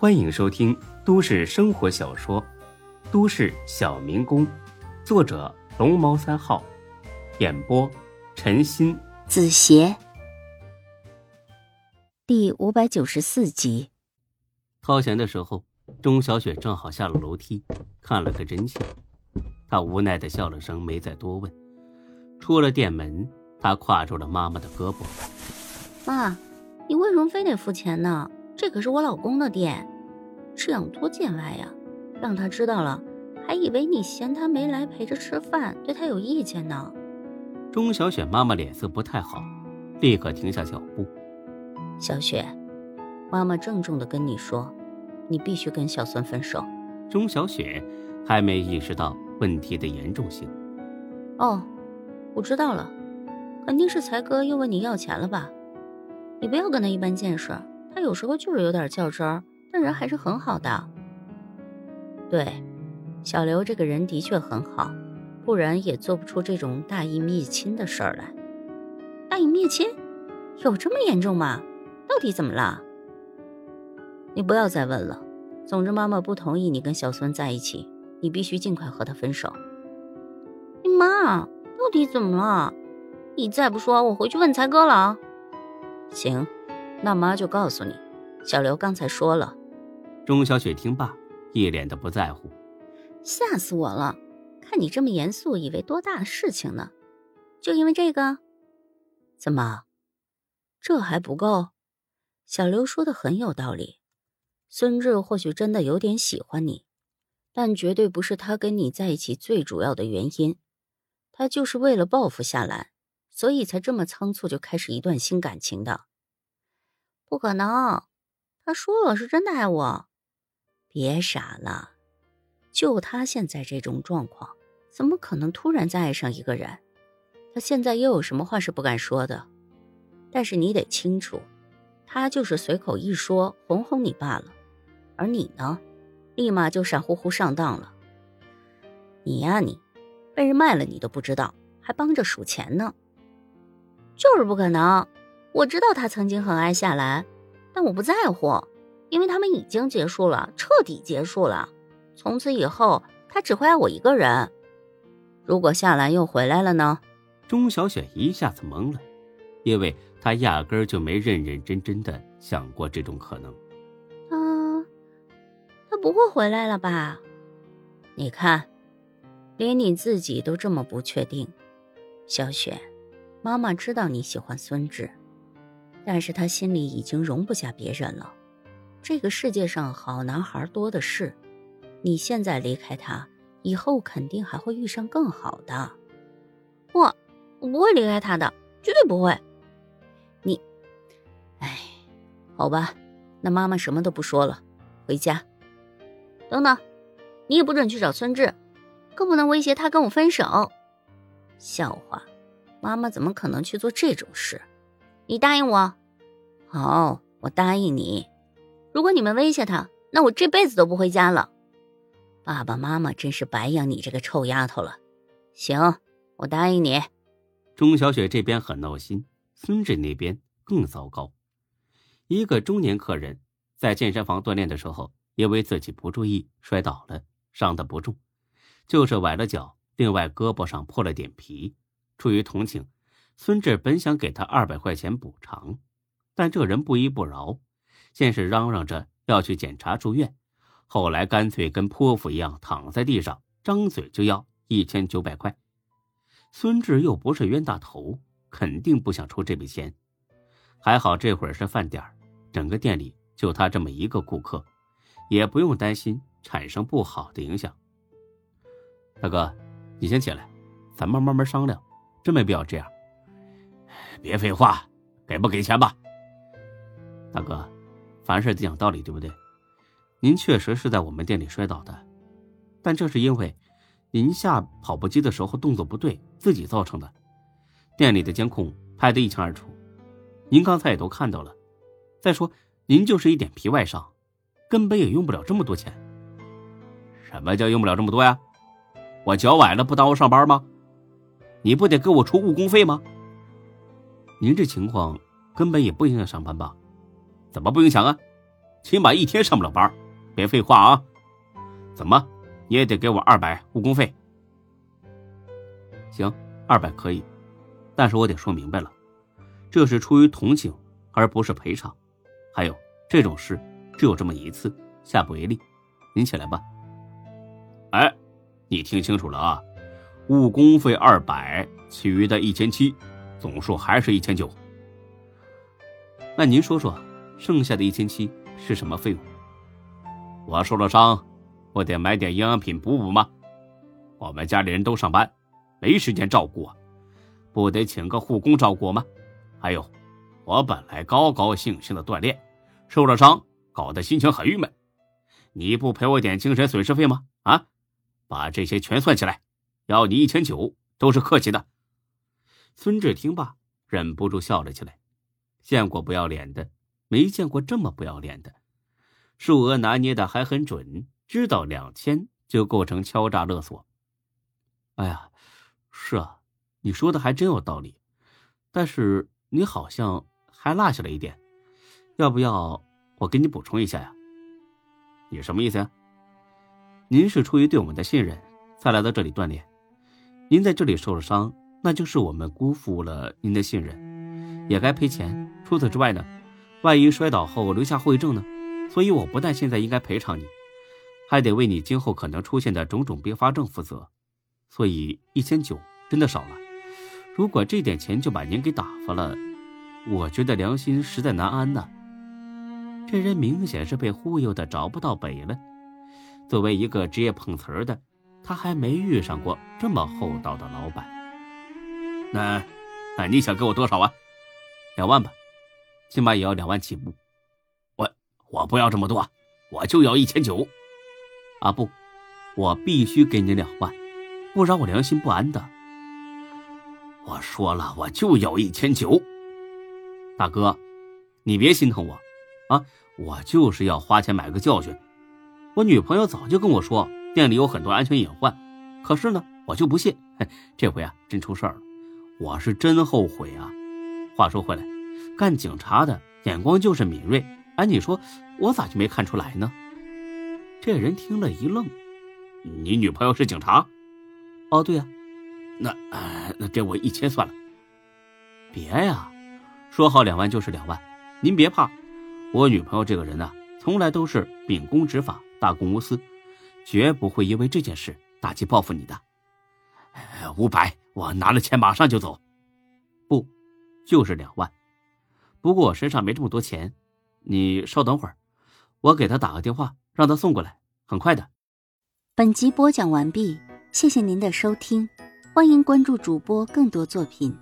欢迎收听都市生活小说《都市小民工》，作者龙猫三号，演播陈鑫、子邪，第五百九十四集。掏钱的时候，钟小雪正好下了楼梯，看了个真相。她无奈的笑了声，没再多问。出了店门，她挎住了妈妈的胳膊：“妈。”你为什么非得付钱呢？这可是我老公的店，这样多见外呀！让他知道了，还以为你嫌他没来陪着吃饭，对他有意见呢。钟小雪妈妈脸色不太好，立刻停下脚步。小雪，妈妈郑重的跟你说，你必须跟小孙分手。钟小雪还没意识到问题的严重性。哦，我知道了，肯定是才哥又问你要钱了吧？你不要跟他一般见识，他有时候就是有点较真儿，但人还是很好的。对，小刘这个人的确很好，不然也做不出这种大义灭亲的事儿来。大义灭亲，有这么严重吗？到底怎么了？你不要再问了。总之，妈妈不同意你跟小孙在一起，你必须尽快和他分手。你妈，到底怎么了？你再不说，我回去问才哥了啊！行，那妈就告诉你，小刘刚才说了。钟小雪听罢，一脸的不在乎。吓死我了！看你这么严肃，以为多大的事情呢？就因为这个？怎么？这还不够？小刘说的很有道理。孙志或许真的有点喜欢你，但绝对不是他跟你在一起最主要的原因。他就是为了报复夏兰。所以才这么仓促就开始一段新感情的，不可能。他说了是真的爱我，别傻了。就他现在这种状况，怎么可能突然再爱上一个人？他现在又有什么话是不敢说的？但是你得清楚，他就是随口一说哄哄你罢了。而你呢，立马就傻乎乎上当了。你呀，你被人卖了你都不知道，还帮着数钱呢。就是不可能，我知道他曾经很爱夏兰，但我不在乎，因为他们已经结束了，彻底结束了。从此以后，他只会爱我一个人。如果夏兰又回来了呢？钟小雪一下子懵了，因为她压根儿就没认认真真的想过这种可能。啊，他不会回来了吧？你看，连你自己都这么不确定，小雪。妈妈知道你喜欢孙志，但是他心里已经容不下别人了。这个世界上好男孩多的是，你现在离开他，以后肯定还会遇上更好的。我，我不会离开他的，绝对不会。你，哎，好吧，那妈妈什么都不说了，回家。等等，你也不准去找孙志，更不能威胁他跟我分手。笑话。妈妈怎么可能去做这种事？你答应我，好，我答应你。如果你们威胁他，那我这辈子都不回家了。爸爸妈妈真是白养你这个臭丫头了。行，我答应你。钟小雪这边很闹心，孙志那边更糟糕。一个中年客人在健身房锻炼的时候，因为自己不注意摔倒了，伤的不重，就是崴了脚，另外胳膊上破了点皮。出于同情，孙志本想给他二百块钱补偿，但这人不依不饶，先是嚷嚷着要去检查住院，后来干脆跟泼妇一样躺在地上，张嘴就要一千九百块。孙志又不是冤大头，肯定不想出这笔钱。还好这会儿是饭点整个店里就他这么一个顾客，也不用担心产生不好的影响。大哥，你先起来，咱们慢慢商量。真没必要这样，别废话，给不给钱吧？大哥，凡事得讲道理，对不对？您确实是在我们店里摔倒的，但这是因为您下跑步机的时候动作不对，自己造成的。店里的监控拍得一清二楚，您刚才也都看到了。再说，您就是一点皮外伤，根本也用不了这么多钱。什么叫用不了这么多呀？我脚崴了，不耽误上班吗？你不得给我出误工费吗？您这情况根本也不影响上班吧？怎么不影响啊？起码一天上不了班。别废话啊！怎么，你也得给我二百误工费？行，二百可以，但是我得说明白了，这是出于同情，而不是赔偿。还有这种事只有这么一次，下不为例。您起来吧。哎，你听清楚了啊！误工费二百，其余的一千七，总数还是一千九。那您说说，剩下的一千七是什么费用？我受了伤，我得买点营养品补补吗？我们家里人都上班，没时间照顾我，不得请个护工照顾吗？还有，我本来高高兴兴的锻炼，受了伤，搞得心情很郁闷。你不赔我点精神损失费吗？啊，把这些全算起来。要你一千九都是客气的。孙志听罢，忍不住笑了起来。见过不要脸的，没见过这么不要脸的。数额拿捏的还很准，知道两千就构成敲诈勒索。哎呀，是啊，你说的还真有道理。但是你好像还落下了一点，要不要我给你补充一下呀？你什么意思呀？您是出于对我们的信任才来到这里锻炼。您在这里受了伤，那就是我们辜负了您的信任，也该赔钱。除此之外呢，万一摔倒后留下后遗症呢？所以我不但现在应该赔偿你，还得为你今后可能出现的种种并发症负责。所以一千九真的少了。如果这点钱就把您给打发了，我觉得良心实在难安呐。这人明显是被忽悠的找不到北了。作为一个职业碰瓷儿的。他还没遇上过这么厚道的老板。那，那你想给我多少啊？两万吧，起码也要两万起步。我我不要这么多，我就要一千九。啊不，我必须给你两万，不然我良心不安的。我说了，我就要一千九。大哥，你别心疼我，啊，我就是要花钱买个教训。我女朋友早就跟我说。店里有很多安全隐患，可是呢，我就不信。这回啊，真出事儿了，我是真后悔啊。话说回来，干警察的眼光就是敏锐，哎，你说我咋就没看出来呢？这人听了一愣：“你女朋友是警察？”“哦，对呀。”“那……那给我一千算了。”“别呀，说好两万就是两万，您别怕。我女朋友这个人呢，从来都是秉公执法，大公无私。”绝不会因为这件事打击报复你的。五百，我拿了钱马上就走。不，就是两万。不过我身上没这么多钱，你稍等会儿，我给他打个电话，让他送过来，很快的。本集播讲完毕，谢谢您的收听，欢迎关注主播更多作品。